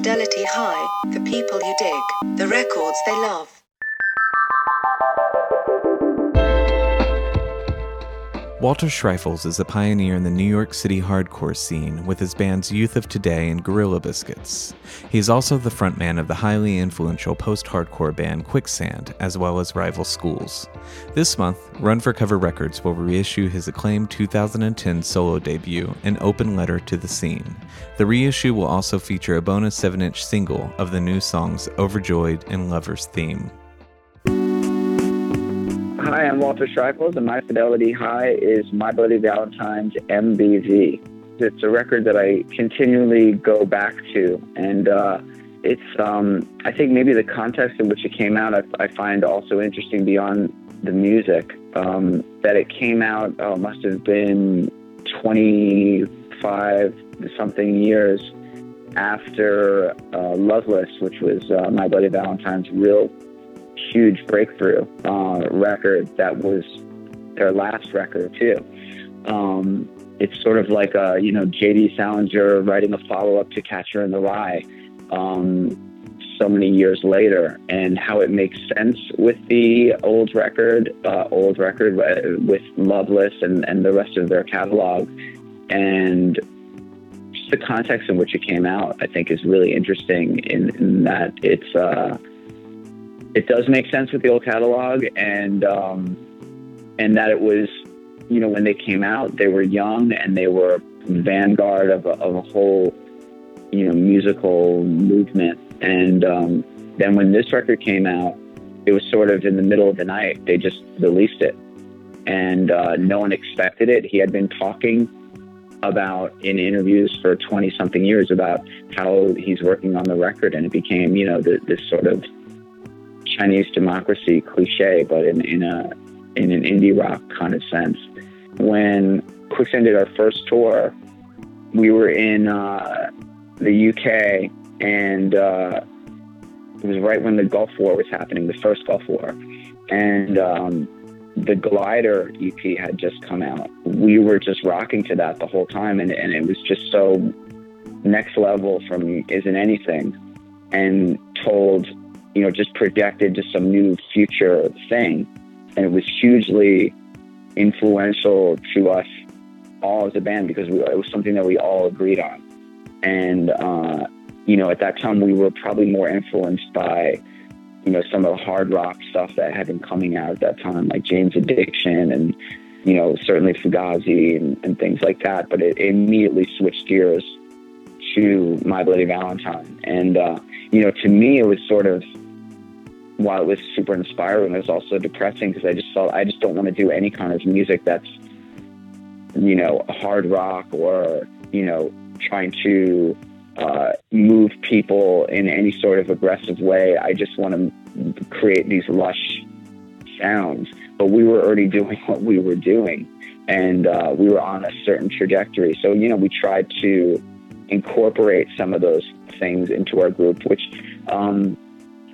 Fidelity High, the people you dig, the records they love. Walter Schreifels is a pioneer in the New York City hardcore scene with his bands Youth of Today and Gorilla Biscuits. He is also the frontman of the highly influential post hardcore band Quicksand, as well as rival schools. This month, Run for Cover Records will reissue his acclaimed 2010 solo debut, An Open Letter to the Scene. The reissue will also feature a bonus 7 inch single of the new songs Overjoyed and Lover's Theme. Hi, I'm Walter Schreifels, and my Fidelity High is My Bloody Valentine's MBV. It's a record that I continually go back to, and uh, it's, um, I think maybe the context in which it came out, I, I find also interesting beyond the music. Um, that it came out, oh, must have been 25 something years after uh, Loveless, which was uh, My Bloody Valentine's real huge breakthrough uh, record that was their last record too. Um, it's sort of like a you know J.D. Salinger writing a follow up to Catcher in the Rye um, so many years later, and how it makes sense with the old record, uh, old record uh, with Loveless and and the rest of their catalog, and just the context in which it came out, I think, is really interesting in, in that it's. Uh, it does make sense with the old catalog, and um, and that it was, you know, when they came out, they were young and they were vanguard of a, of a whole, you know, musical movement. And um, then when this record came out, it was sort of in the middle of the night. They just released it, and uh, no one expected it. He had been talking about in interviews for 20 something years about how he's working on the record and it became you know the, this sort of Chinese democracy cliche, but in, in a in an indie rock kind of sense. When Quicksand did our first tour, we were in uh, the UK, and uh, it was right when the Gulf War was happening, the first Gulf War, and um, the Glider EP had just come out. We were just rocking to that the whole time, and, and it was just so next level from Isn't Anything, and told you know, just projected to some new future thing. And it was hugely influential to us all as a band because we, it was something that we all agreed on. And, uh, you know, at that time we were probably more influenced by, you know, some of the hard rock stuff that had been coming out at that time, like Jane's Addiction and, you know, certainly Fugazi and, and things like that. But it, it immediately switched gears to My Bloody Valentine. And, uh, you know, to me, it was sort of while it was super inspiring, it was also depressing because I just felt I just don't want to do any kind of music that's, you know, hard rock or, you know, trying to uh, move people in any sort of aggressive way. I just want to create these lush sounds. But we were already doing what we were doing, and uh, we were on a certain trajectory. So, you know, we tried to incorporate some of those things into our group, which um,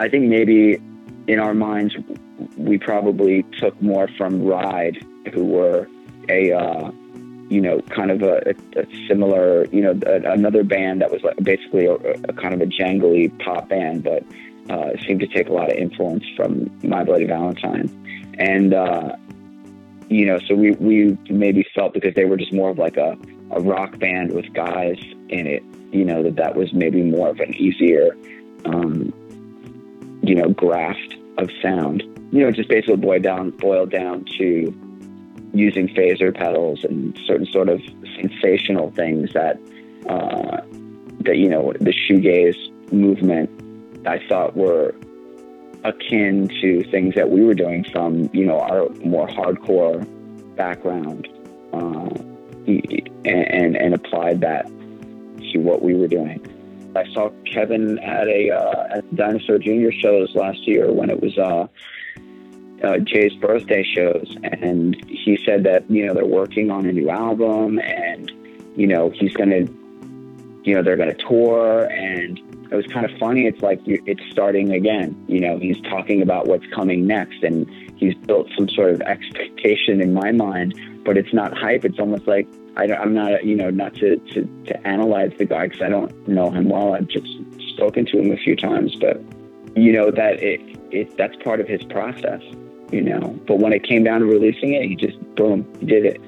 I think maybe in our minds, we probably took more from Ride, who were a, uh, you know, kind of a, a, similar, you know, a, another band that was like basically a, a, kind of a jangly pop band, but uh, seemed to take a lot of influence from My Bloody Valentine. And, uh, you know, so we, we maybe felt because they were just more of like a, a rock band with guys in it, you know, that that was maybe more of an easier, um, you know, graft of sound. You know, just basically boiled down, boiled down to using phaser pedals and certain sort of sensational things that, uh, that you know, the shoegaze movement I thought were akin to things that we were doing from, you know, our more hardcore background, uh, and, and applied that what we were doing. I saw Kevin at a uh, at Dinosaur Junior shows last year when it was uh, uh, Jay's birthday shows, and he said that you know they're working on a new album, and you know he's gonna, you know they're gonna tour, and it was kind of funny. It's like it's starting again. You know, he's talking about what's coming next, and he's built some sort of expectation in my mind, but it's not hype. It's almost like I, am not, you know, not to, to, to analyze the guy because I don't know him well. I've just spoken to him a few times, but you know that it, it that's part of his process, you know. But when it came down to releasing it, he just boom did it.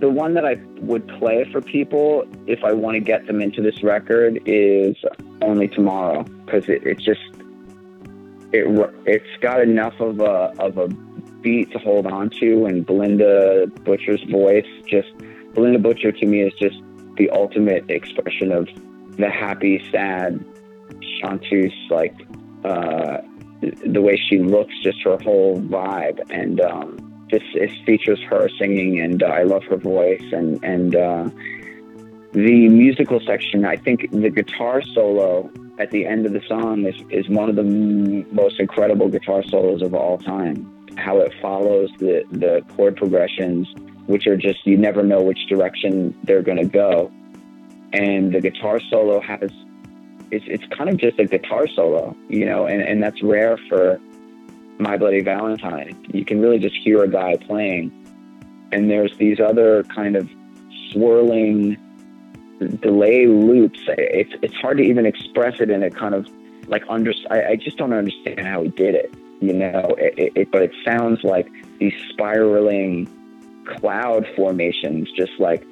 The one that I would play for people if I want to get them into this record is Only Tomorrow because it, just it it's got enough of a of a beat to hold on to, and Bilinda Butcher's voice just Bilinda Butcher to me is just the ultimate expression of the happy, sad chanteuse, like uh, the way she looks, just her whole vibe, and um, this it features her singing, and uh, I love her voice, and and uh, the musical section. I think the guitar solo at the end of the song is is one of the most incredible guitar solos of all time. How it follows the the chord progressions, which are just you never know which direction they're going to go and the guitar solo has it's it's kind of just a guitar solo, you know, and, and that's rare for My Bloody Valentine. You can really just hear a guy playing. And there's these other kind of swirling delay loops. It's it's hard to even express it in a kind of like under. I, I just don't understand how he did it, you know. It, it, but it sounds like these spiraling cloud formations, just like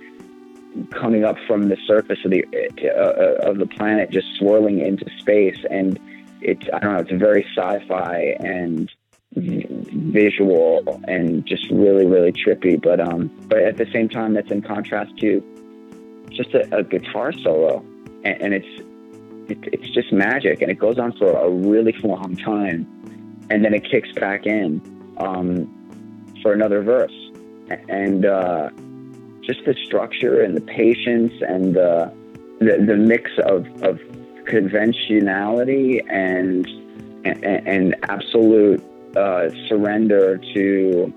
coming up from the surface of the uh, of the planet, just swirling into space, and it's I don't know, it's very sci-fi and visual and just really really trippy. But um, but at the same time, that's in contrast to just a, a guitar solo, and, and it's it, it's just magic, and it goes on for a really long time, and then it kicks back in um, for another verse, and. Uh, just the structure and the patience and the the, the mix of, of conventionality and and, and absolute uh, surrender to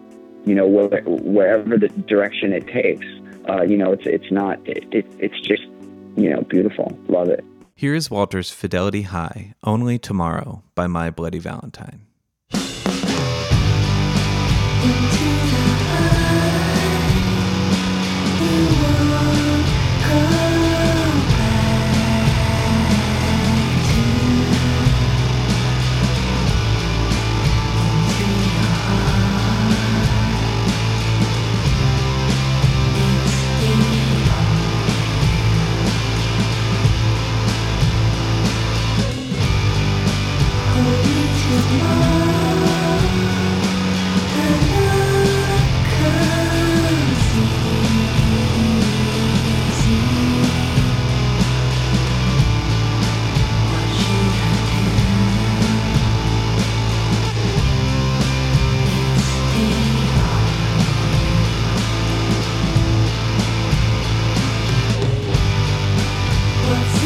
you know wh- wherever the direction it takes. Uh, you know, it's it's not it, it, it's just you know beautiful. Love it. Here is Walter's Fidelity High, Only Tomorrow by My Bloody Valentine. problems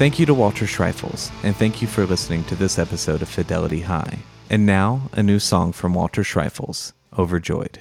Thank you to Walter Schreifels, and thank you for listening to this episode of Fidelity High. And now, a new song from Walter Schreifels, Overjoyed.